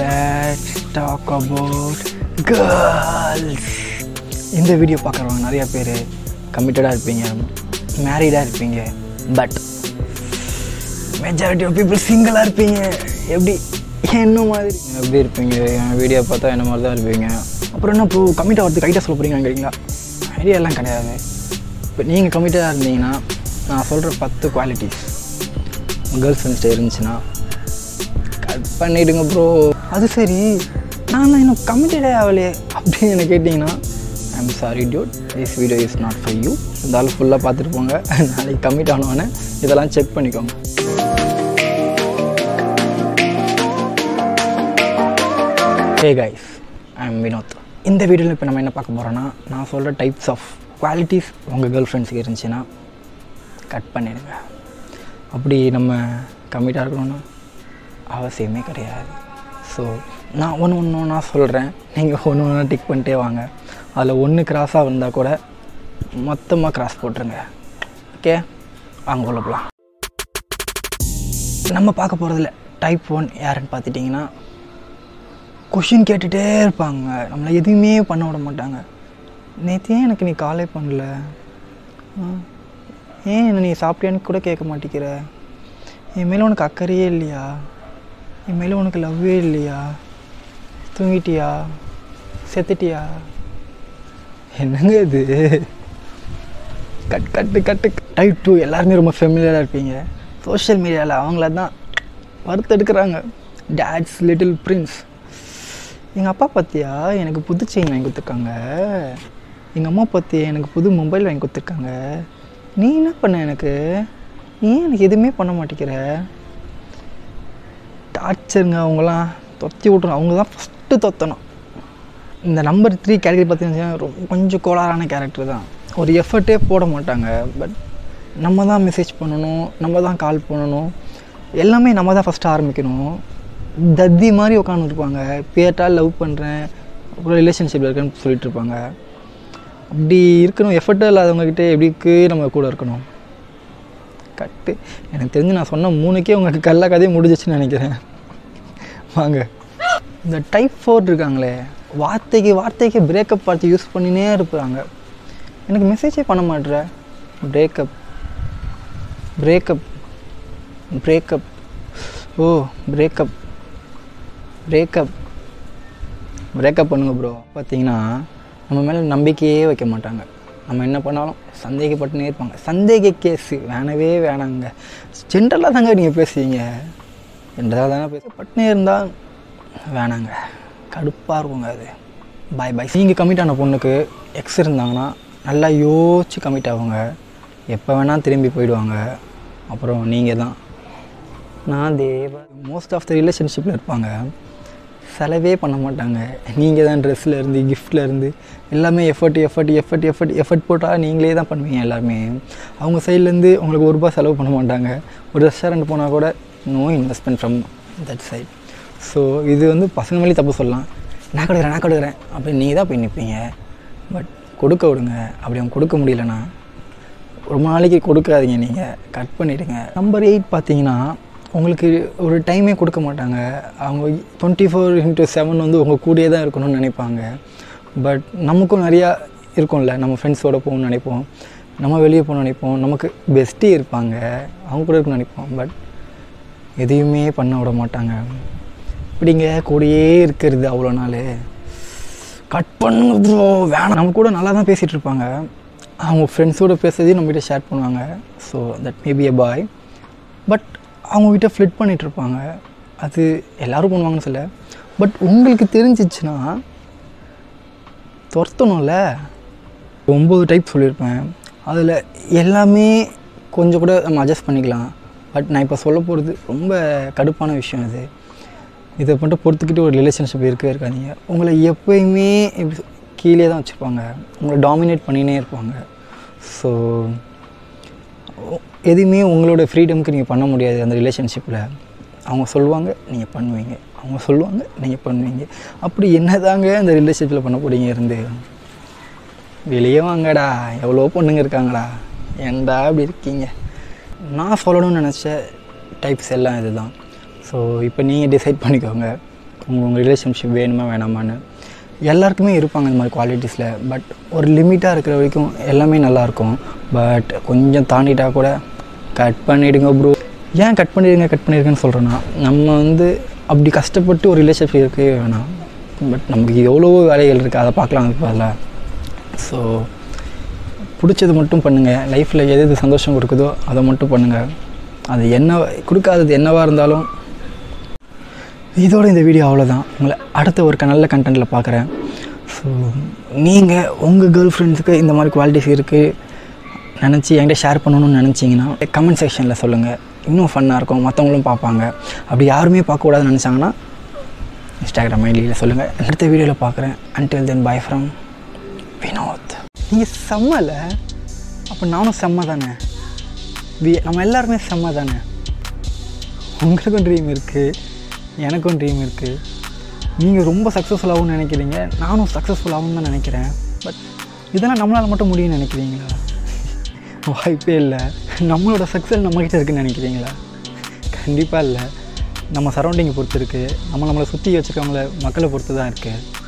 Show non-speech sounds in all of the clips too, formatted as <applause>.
Let's talk about girls இந்த video பார்க்குறவங்க நிறைய பேர் கமிட்டடாக இருப்பீங்க மேரீடாக இருப்பீங்க பட் மெஜாரிட்டி ஆஃப் பீப்புள் சிங்கிளாக இருப்பீங்க. எப்படி? என்ன மாதிரி? எப்படி இருப்பீங்க? என் வீடியோ பார்த்தா என்ன மாதிரி தான் இருப்பீங்க? அப்புறம் என்ன ப்ரோ கமிட் வரது கைட்டாக சொல்ல போகிறீங்க கேட்குறீங்களா ஐடியாலாம் கிடையாது. இப்போ நீங்கள் கமிட்டடாக இருந்தீங்கன்னா நான் சொல்கிற பத்து குவாலிட்டிஸ் கேர்ள் ஃப்ரெண்ட்ஸ்ட்டு இருந்துச்சுன்னா கட் பண்ணிவிடுங்க ப்ரோ அது சரி. நான் இன்னும் கமிட்டடே ஆகலையே அப்படின்னு என்ன கேட்டிங்கன்னா I'm sorry dude this video is not for you இருந்தாலும் ஃபுல்லாக பார்த்துட்டு போங்க. நாளைக்கு கமிட் ஆனவொன்னே இதெல்லாம் செக் பண்ணிக்கோங்க. Hey guys I am Vinod இந்த வீடியோவில் இப்போ நம்ம என்ன பார்க்க போகிறோன்னா நான் சொல்கிற டைப்ஸ் ஆஃப் குவாலிட்டிஸ் உங்கள் கேர்ள் ஃப்ரெண்ட்ஸுக்கு இருந்துச்சுன்னா கட் பண்ணிடுங்க. அப்படி நம்ம கம்மிட்டாக இருக்கணும்னா அவசியமே கிடையாது. ஸோ நான் ஒன்று ஒன்று ஒன்றா சொல்கிறேன் நீங்கள் ஒன்று ஒன்று டிக் பண்ணிட்டே வாங்க. அதில் ஒன்று கிராஸாக வந்தால் கூட மொத்தமாக கிராஸ் போட்டுருங்க. ஓகே வாங்க உள்ள போகலாம் நம்ம பார்க்க போகிறதில்ல டைப் ஒன் யாருன்னு பார்த்துட்டிங்கன்னா கொஷின் கேட்டுகிட்டே இருப்பாங்க. நம்மளை எதுவுமே பண்ண விட மாட்டாங்க. நேற்று ஏன் எனக்கு நீ காலே பண்ணல. ஏன் என்ன நீ சாப்பிட்டியான்னு கூட கேட்க மாட்டேங்கிற? என் மேலே உனக்கு அக்கறையே இல்லையா? என் மேலே உனக்கு லவ்வே இல்லையா? தூங்கிட்டியா? செத்துட்டியா? என்னங்க இது? Cut cut cut type two எல்லாருமே ரொம்ப ஃபெமிலியராக இருப்பீங்க. சோஷியல் மீடியாவில் அவங்கள தான் வறுத்தெடுக்கிறாங்க. டேட்ஸ் லிட்டில் பிரின்ஸ் எங்கள் அப்பா பார்த்தியா எனக்கு புது செயின் வாங்கி கொடுத்துருக்காங்க. எங்கள் அம்மா பார்த்தியா எனக்கு புது மொபைல் வாங்கி கொடுத்துருக்காங்க. நீ என்ன பண்ண எனக்கு? நீ ஏன் எனக்கு எதுவுமே பண்ண மாட்டேங்கிற? டார்ச்சருங்க அவங்களாம் தொத்தி விட்றணும் அவங்க தான் ஃபஸ்ட்டு தொத்தணும். இந்த நம்பர் த்ரீ கேரக்டர் பார்த்தீங்கன்னா ரொம்ப கொஞ்சம் கோளாறான கேரக்டர் தான். ஒரு எஃபர்ட்டே போட மாட்டாங்க. பட் நம்ம தான் மெசேஜ் பண்ணணும் நம்ம தான் கால் பண்ணணும். எல்லாமே நம்ம தான் ஃபஸ்ட்டு ஆரம்பிக்கணும். தத்தி மாதிரி உட்காந்துருப்பாங்க பேட்டால் லவ் பண்ணுறேன் அப்புறம் ரிலேஷன்ஷிப்பில் இருக்கேன்னு சொல்லிட்டு இருப்பாங்க. அப்படி இருக்கணும். எஃபர்ட்டே இல்லாதவங்ககிட்ட எப்படிக்கு நம்ம கூட இருக்கணும். கட்டு எனக்கு தெரிஞ்சு நான் சொன்ன மூணுக்கே உங்களுக்கு கல்ல கதையே முடிஞ்சிச்சுன்னு நினைக்கிறேன். வாங்க. இந்த டைப் ஃபோர் இருக்காங்களே வார்த்தைக்கு வார்த்தைக்கு பிரேக்கப் வார்த்தை யூஸ் பண்ணினே இருப்பாங்க. எனக்கு மெசேஜே பண்ண மாட்ற. Breakup breakup breakup oh breakup breakup breakup பண்ணுங்க ப்ரோ பார்த்தீங்கன்னா நம்ம மேலே நம்பிக்கையே வைக்க மாட்டாங்க. நம்ம என்ன பண்ணாலும் சந்தேகப்பட்டுனே இருப்பாங்க. சந்தேக கேஸு வேணவே வேணாங்க. ஜென்ரலாக தாங்க நீங்கள் பேசுவீங்க என்றதால் தானே பேச பட்னே இருந்தால் வேணாங்க. கடுப்பாக இருக்குங்க அது. பாய் பாய் நீங்கள் கமிட் ஆன பொண்ணுக்கு எக்ஸ் இருந்தாங்கன்னா நல்லா யோசிச்சு கமிட் ஆகுங்க. எப்போ வேணால் திரும்பி போயிடுவாங்க. அப்புறம் நீங்கள் தான். நான் தேவ மோஸ்ட் ஆஃப் த ரிலேஷன்ஷிப்பில் இருப்பாங்க. செலவே பண்ண மாட்டாங்க. நீங்கள் தான் ட்ரெஸ்ஸில் இருந்து கிஃப்ட்டில் இருந்து எல்லாமே effort effort effort effort effort போட்டால் நீங்களே தான் பண்ணுவீங்க எல்லாருமே. அவங்க சைட்லேருந்து உங்களுக்கு ஒரு ரூபாய் செலவு பண்ண மாட்டாங்க. ஒரு ரெஸ்டாரண்ட் போனால் கூட no investment from that side so இது வந்து பசங்க மேலே தப்பு சொல்லலாம். நான் கொடுக்குறேன் நான் கொடுக்குறேன். அப்படி நீங்கள் தான் போய் நிற்பீங்க பட் கொடுக்க விடுங்க. அப்படி அவங்க கொடுக்க முடியலன்னா ரொம்ப நாளைக்கு கொடுக்காதீங்க நீங்கள் கட் பண்ணிவிடுங்க நம்பர் எயிட் பார்த்தீங்கன்னா உங்களுக்கு ஒரு டைமே கொடுக்க மாட்டாங்க. அவங்க டுவெண்ட்டி ஃபோர் இன்ட்டு செவன் வந்து உங்கள் கூடயே தான் இருக்கணும்னு நினைப்பாங்க. பட் நமக்கும் நிறையா இருக்கும்ல. நம்ம ஃப்ரெண்ட்ஸோடு போகணும்னு நினைப்போம். நம்ம வெளியே போகணும்னு நினைப்போம். நமக்கு பெஸ்ட்டே இருப்பாங்க. அவங்க கூட இருக்கணும்னு நினைப்போம். பட் எதையுமே பண்ண விட மாட்டாங்க. இப்படிங்க கூடயே இருக்கிறது அவ்வளோ நாள். கட் பண்ணுங்க ப்ரோ வேணாம். நம்ம கூட நல்லா தான் பேசிகிட்டு இருப்பாங்க. அவங்க ஃப்ரெண்ட்ஸோட பேசுறதையும் நம்மகிட்ட ஷேர் பண்ணுவாங்க. So that maybe a boy but அவங்கக்கிட்ட ஃப்ளிட் பண்ணிகிட்ருப்பாங்க அது எல்லோரும் பண்ணுவாங்கன்னு சொல்ல. பட் உங்களுக்கு தெரிஞ்சிச்சுன்னா துரத்தணும்ல? ஒம்பது டைப் சொல்லியிருப்பேன். அதில் எல்லாமே கொஞ்சம் கூட நம்ம அட்ஜஸ்ட் பண்ணிக்கலாம். பட் நான் இப்போ சொல்ல போகிறது ரொம்ப கடுப்பான விஷயம் இது. இதை மட்டும் பொறுத்துக்கிட்டு ஒரு ரிலேஷன்ஷிப் இருக்கவே இருக்காதீங்க. உங்களை எப்போயுமே இப்படி கீழே தான் வச்சுருப்பாங்க. உங்களை டாமினேட் பண்ணினே இருப்பாங்க. ஸோ எதுவுமே உங்களோட ஃப்ரீடமுக்கு நீங்கள் பண்ண முடியாது அந்த ரிலேஷன்ஷிப்பில் அவங்க சொல்லுவாங்க நீங்கள் பண்ணுவீங்க. அவங்க சொல்லுவாங்க நீங்கள் பண்ணுவீங்க. அப்படி என்னதாங்க அந்த ரிலேஷன்ஷிப்பில் பண்ண போறீங்க இருந்து? வெளியே வாங்கடா. எவ்வளோ பொண்ணுங்க இருக்காங்கடா ஏன்டா இப்படி இருக்கீங்க? நான் சொல்லணும்னு நினச்ச டைப்ஸ் எல்லாம் இதுதான். ஸோ இப்போ நீங்கள் டிசைட் பண்ணிக்கோங்க. உங்கள் உங்கள் ரிலேஷன்ஷிப் வேணுமா வேணாமான்னு. எல்லாருக்குமே இருப்பாங்க இந்த மாதிரி குவாலிட்டிஸில் பட் ஒரு லிமிட்டாக இருக்கிற வரைக்கும் எல்லாமே நல்லாயிருக்கும் பட் கொஞ்சம் தாண்டிட்டா கூட கட் பண்ணிவிடுங்க ப்ரோ ஏன் கட் பண்ணிடுங்க கட் பண்ணிடுங்கன்னு சொல்கிறேன்னா நம்ம வந்து அப்படி கஷ்டப்பட்டு ஒரு ரிலேஷன்ஷிப் இருக்கவே வேணாம். பட் நமக்கு எவ்வளவோ வேலைகள் இருக்குது அதை பார்க்கலாம் அதில் ஸோ பிடிச்சது மட்டும் பண்ணுங்கள் லைஃப்பில் எது எது சந்தோஷம் கொடுக்குதோ அதை மட்டும் பண்ணுங்கள் அது என்ன கொடுக்காதது என்னவாக இருந்தாலும் இதோட இந்த வீடியோ அவ்வளோதான் உங்களை அடுத்த ஒரு நல்ல கண்டென்ட்டில் பார்க்குறேன். ஸோ நீங்கள் உங்கள் கேர்ள் ஃப்ரெண்ட்ஸுக்கு இந்த மாதிரி குவாலிட்டிஸ் இருக்குது நினச்சி என்கிட்ட ஷேர் பண்ணணும்னு நினச்சிங்கன்னா கமெண்ட் செக்ஷனில் சொல்லுங்கள் இன்னும் ஃபன்னாக இருக்கும். மற்றவங்களும் பார்ப்பாங்க. அப்படி யாருமே பார்க்கக்கூடாதுன்னு நினச்சாங்கன்னா இன்ஸ்டாகிராம் ஐடியில் சொல்லுங்கள் அடுத்த வீடியோவில் பார்க்குறேன். Until then bye from Vinod நீங்கள் செம்மல அப்போ நானும் செம்ம தானே? வி நம்ம எல்லாருமே செம்ம தானே? உங்களுக்கும் ட்ரீம் இருக்குது எனக்கும் ட்ரீம் இருக்குது நீங்கள் ரொம்ப சக்ஸஸ்ஃபுல்லாகவும் நினைக்கிறீங்க நானும் சக்ஸஸ்ஃபுல்லாகவும் தான் நினைக்கிறேன். பட் இதெல்லாம் நம்மளால் மட்டும் முடியும்னு நினைக்கிறீங்களா? வாய்ப்பே இல்லை. நம்மளோட சக்ஸஸ் நம்மக்கிட்ட இருக்குன்னு நினைக்கிறீங்களா? கண்டிப்பாக இல்லை. நம்ம சரௌண்டிங்கை பொறுத்து இருக்குது நம்ம நம்மளை சுற்றி வச்சுருக்கவங்கள மக்களை பொறுத்து தான் இருக்குது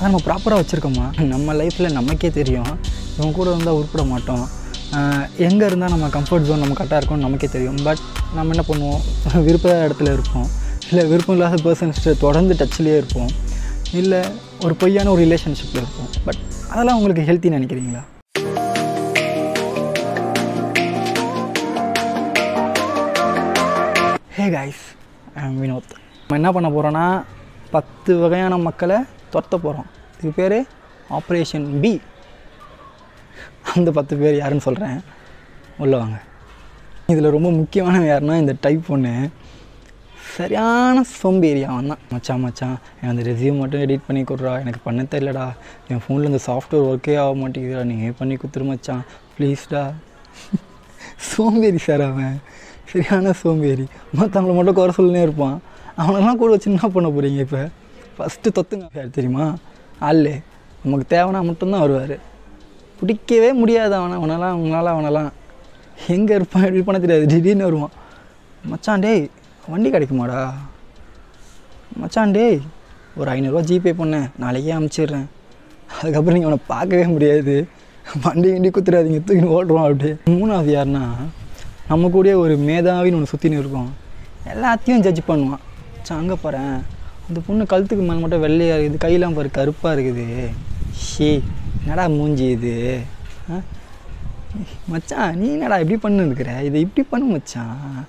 அதை நம்ம ப்ராப்பராக வச்சுருக்கோமா நம்ம லைஃப்பில் நமக்கே தெரியும். இவங்க கூட இருந்தால் உருப்பிட மாட்டோம். எங்கே இருந்தால் நம்ம கம்ஃபர்ட் ஜோன் நம்ம கரெக்டாக இருக்கும்னு நமக்கே தெரியும். பட் நம்ம என்ன பண்ணுவோம்? <laughs> விருப்ப இடத்துல இருப்போம். இல்லை விருப்பம் இல்லாத பர்சன்ஸ்ட்டு தொடர்ந்து டச்லேயே இருப்போம். இல்லை ஒரு பொய்யான ஒரு ரிலேஷன்ஷிப்பில் இருப்போம். பட் அதெல்லாம் உங்களுக்கு ஹெல்த்தின்னு நினைக்கிறீங்களா? ஹே கைஸ் ஐ வினோத் நம்ம என்ன பண்ண போகிறோன்னா பத்து வகையான மக்களை துரத்த போகிறோம் இதுக்கு பேர் ஆப்ரேஷன் பி அந்த பத்து பேர் யாருன்னு சொல்கிறேன் உள்ள வாங்க. இதில் ரொம்ப முக்கியமானவன் யாருன்னா இந்த டைப் ஒன்று சரியான சோம்பேறி அவன் தான். மச்சான் மச்சான் என் அந்த ரெசியூம் மட்டும் எடிட் பண்ணி கொடுறா. எனக்கு பண்ண தெரியலடா. என் ஃபோனில் இந்த சாஃப்ட்வேர் ஒர்க்கே ஆக மாட்டேங்குதுடா. நீங்கள் பண்ணி கொடுத்துரு மச்சான்? ப்ளீஸ்டா சோம்பேறி சார் அவன். சரியான சோம்பேறி. மற்றவங்கள மட்டும் குறை சொல்லினே இருப்பான். அவனெல்லாம் கூட வச்சு என்ன பண்ண போகிறீங்க இப்போ? ஃபஸ்ட்டு தொத்துங்க. யார் தெரியுமா? ஆள். நமக்கு தேவைன்னா மட்டும்தான் வருவார். பிடிக்கவே முடியாது அவனை. அவனெல்லாம் அவங்களால அவனெல்லாம். எங்கே இருப்பான்? எப்படி பண்ண தெரியாது. திடீர்னு வருவான். மச்சான் டேய் வண்டி கிடைக்குமாடா? மச்சான் டேய் ஒரு ஐநூறுரூவா ஜிபே பண்ணேன் நாளைக்கே அமுச்சிடுறேன். அதுக்கப்புறம் நீங்கள் அவனை பார்க்கவே முடியாது. வண்டி வண்டி குத்துறாதீங்க. தூக்கின்னு ஓடுறோம் அப்படியே மூணாவது யாருன்னா நம்ம கூடயே ஒரு மேதாவின்னு ஒன்று சுற்றின்னு இருக்கும். எல்லாத்தையும் ஜட்ஜ் பண்ணுவான். மச்சான் அங்கே பாரேன். இந்த பொண்ணு கழுத்துக்கு மேலே மட்டும் வெள்ளையாக இருக்குது கையெல்லாம் பாரு கருப்பாக இருக்குது. ஷே என்னடா மூஞ்சி இது? ஆ? மச்சான் நீ என்னடா இப்படி பண்ணிருக்கிற? இதை இப்படி பண்ணு மச்சான்.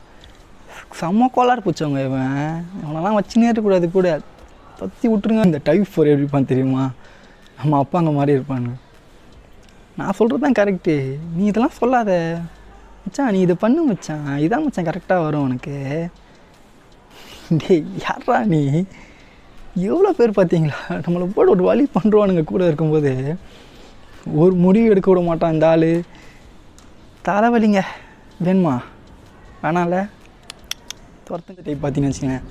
செம்ம கோளாறு பிடிச்சவங்க இவன். அவனெல்லாம் வச்சுனே இருக்கக்கூடாது கூட. தத்தி விட்டுருங்க. இந்த டைப் ஃபோர் எப்படி இருப்பான் தெரியுமா? நம்ம அப்பாங்க மாதிரி இருப்பானு நான் சொல்கிறது தான் கரெக்டு நீ இதெல்லாம் சொல்லாத. மச்சான் நீ இதை பண்ணு மச்சான். இதான் மச்சான் கரெக்டாக வரும் உனக்கு. டேய் யாரா நீ? எவ்வளோ பேர் பார்த்தீங்களா? நம்மளை போட்டு ஒரு வழி பண்ணுறவானுங்க கூட இருக்கும்போது ஒரு முடிவு எடுக்க விட மாட்டான் இந்த ஆள். தலைவலிங்க வேணுமா? வேணாம்ல. துரத்துங்க டைப் பார்த்தீங்கன்னு வச்சுக்கோங்க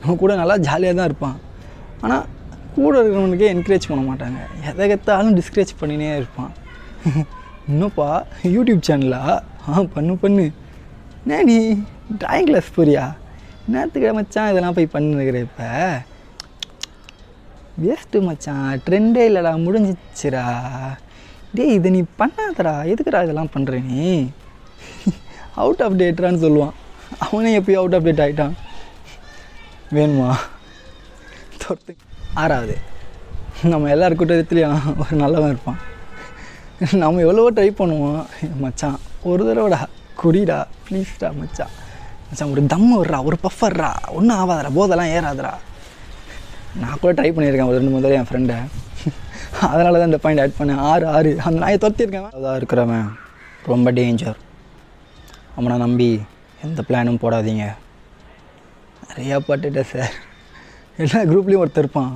நம்ம கூட நல்லா ஜாலியாக தான் இருப்பான். ஆனால் கூட இருக்கிறவனுக்கே என்கரேஜ் பண்ண மாட்டாங்க. எதை கத்தாலும் டிஸ்கரேஜ் பண்ணினே இருப்பான். இன்னும்ப்பா யூடியூப் சேனலா ஆ பண்ணு பண்ணு. என்ன நீ ட்ராயிங் கிளாஸ் போறியா? என்னத்துக்கு மச்சான் இதெல்லாம் போய் பண்ணுகிற இப்போ. வேஸ்ட்டு மச்சான் ட்ரெண்டே இல்லைடா முடிஞ்சிச்சுரா டேய் இதை நீ பண்ணாதடா. எதுக்குடா இதெல்லாம் பண்ணுற நீ? அவுட் ஆஃப் டேட்ரான்னு சொல்லுவான். அவனே எப்பயும் அவுட் ஆஃப் டேட் ஆகிட்டான் வேணுமா? தொட்டு. ஆறாவது. நம்ம எல்லார் கூட்டத்துலேயும் ஒரு நல்லவன் இருப்பான். நம்ம எவ்வளவோ ட்ரை பண்ணுவோம். மச்சான் ஒரு தடவைடா. குடிடா ப்ளீஸ்டா மச்சான். மச்சான் ஒரு தம் வர்றா ஒரு பஃபர்றா ஒன்றும் ஆகாதடா போதெல்லாம் ஏறாதடா. நான் கூட ட்ரை பண்ணியிருக்கேன். ஒரு ரெண்டு மூணு தடவை என் ஃப்ரெண்டை அதனால தான் இந்த பாயிண்ட் ஆட் பண்ணேன். ஆறு ஆறு. அந்த நாயை துரத்திருக்கேன் அதான் இருக்கிறவன். ரொம்ப டேஞ்சர் அவனை நம்பி எந்த பிளானும் போடாதீங்க. நிறையா பட்டுட்டேன் சார் எல்லா குரூப்லேயும் ஒருத்தர் இருப்பான்.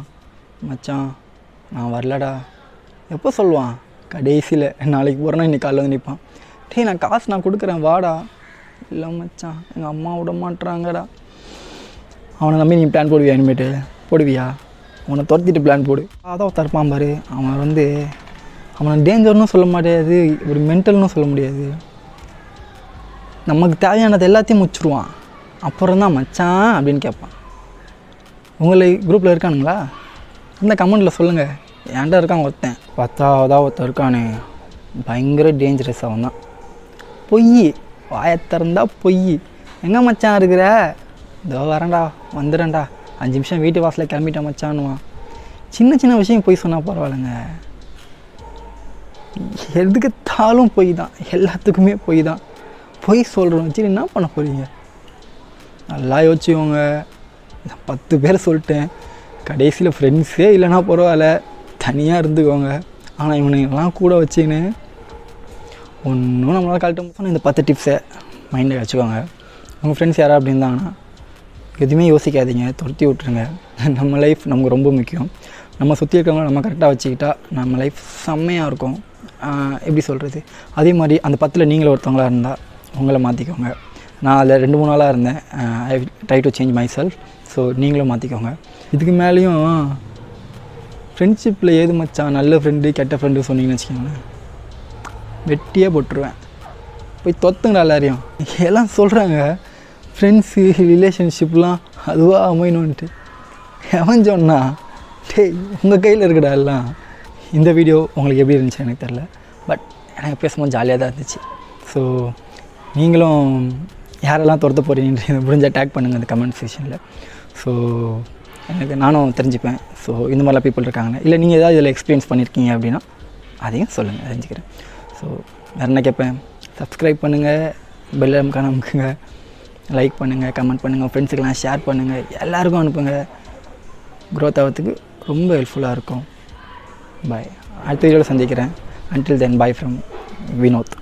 மச்சான் நான் வரலடா. எப்போ சொல்லுவான்? கடைசியில். நாளைக்கு போகிறேன்னா இன்றைக்கி காலையில் வந்து நிற்பான் டேய் நான் காசு நான் கொடுக்குறேன். வாடா. இல்லை மச்சான் எங்கள் அம்மா விட மாட்டுறாங்கடா அவனை நம்பி நீ பிளான் போடுவியா இனிமேட்டு? போடுவியா? அவனை துரத்திட்டு பிளான் போடு. அதான் தரப்பான் பாரு. அவன் வந்து அவனை டேஞ்சர்னு சொல்ல முடியாது ஒரு மென்டல்னு சொல்ல முடியாது. நமக்கு தேவையானது எல்லாத்தையும் முச்சிருவான் அப்புறம் தான் மச்சான் அப்படின்னு கேட்பான். உங்களை குரூப்பில் இருக்கானுங்களா? இந்த கமெண்ட்டில் சொல்லுங்கள் ஏன்டா இருக்கான் ஒருத்தன்? பத்தாவதாக ஒருத்தன் இருக்கானே. பயங்கர டேஞ்சரஸ் அவன் தான். பொய். வாயை திறந்தா பொய். எங்கே மச்சான் இருக்கிற? இதோ வரேன்டா வந்துடுறேன்டா. அஞ்சு நிமிஷம் வீட்டு வாசலில் கிளம்பிட்டேன் மச்சான்னுவான் சின்ன சின்ன விஷயம் பொய் சொன்னால் பரவாயில்லைங்க. எதுக்குத்தாலும் பொய் தான். எல்லாத்துக்குமே பொய் தான். பொய் சொல்கிறோம் வச்சு என்ன பண்ண போகிறீங்க நல்லா யோசிச்சுக்கோங்க. நான் பத்து பேர் சொல்லிட்டேன். கடைசியில் ஃப்ரெண்ட்ஸே இல்லைன்னா பரவாயில்ல. தனியாக இருந்துக்கோங்க. ஆனால் இவனுங்கெல்லாம் கூட வச்சுக்கின்னு ஒன்றும் நம்மளால் கழட்ட முடியும் இந்த பத்து டிப்ஸை மைண்டில் வச்சுக்கோங்க. உங்கள் ஃப்ரெண்ட்ஸ் யாரா அப்படி இருந்தாங்கன்னா எதுவுமே யோசிக்காதீங்க துரத்தி விட்ருங்க <laughs> நம்ம லைஃப் நமக்கு ரொம்ப முக்கியம். நம்ம சுற்றி இருக்கிறவங்கள நம்ம கரெக்டாக வச்சுக்கிட்டா நம்ம லைஃப் செம்மையாக இருக்கும். எப்படி சொல்கிறது அதே மாதிரி அந்த பத்தில் நீங்களும் ஒருத்தவங்களாக இருந்தால் உங்களை மாற்றிக்கோங்க நான் அதில் ரெண்டு மூணு நாளாக இருந்தேன். I try to change myself so நீங்களும் மாற்றிக்கோங்க இதுக்கு மேலேயும் ஃப்ரெண்ட்ஷிப்பில் ஏது மச்சான்? நல்ல ஃப்ரெண்டு கெட்ட ஃப்ரெண்டு சொன்னீங்கன்னு வச்சுக்கோங்களேன். வெட்டியே போட்டுருவேன். போய் தொத்துங்கடா எல்லாரையும். எல்லாம் சொல்கிறாங்க ஃப்ரெண்ட்ஸு ரிலேஷன்ஷிப்லாம் அதுவாக அமையணுன்ட்டு எவன் சொன்னா டேய் உங்கள் கையில் இருக்குடா எல்லாம். இந்த வீடியோ உங்களுக்கு எப்படி இருந்துச்சு எனக்கு தெரில பட் எனக்கு பேசும்போது ஜாலியாக தான் இருந்துச்சு. ஸோ நீங்களும் யாரெல்லாம் துரத்த போகிறீங்கன்ற முடிஞ்ச டேக் பண்ணுங்கள் அந்த கமெண்ட் செக்ஷனில் ஸோ எனக்கு நானும் தெரிஞ்சுப்பேன். ஸோ இந்த மாதிரிலாம் பீப்புள் இருக்காங்க இல்லை நீங்கள் ஏதாவது இதில் எக்ஸ்பீரியன்ஸ் பண்ணியிருக்கீங்க அப்படின்னா அதையும் சொல்லுங்கள் தெரிஞ்சுக்கிறேன். ஸோ வேறு என்ன கேட்பேன்? சப்ஸ்கிரைப் பண்ணுங்கள் பெல் அமுக்கான அமுக்குங்க. லைக் பண்ணுங்கள் கமெண்ட் பண்ணுங்கள் ஃப்ரெண்ட்ஸுக்கெல்லாம் ஷேர் பண்ணுங்கள் எல்லாருக்கும் அனுப்புங்க. க்ரோத் ஆகிறதுக்கு ரொம்ப ஹெல்ப்ஃபுல்லாக இருக்கும். பாய் அடுத்த வீடியோவில் சந்திக்கிறேன். Until then bye from Vinod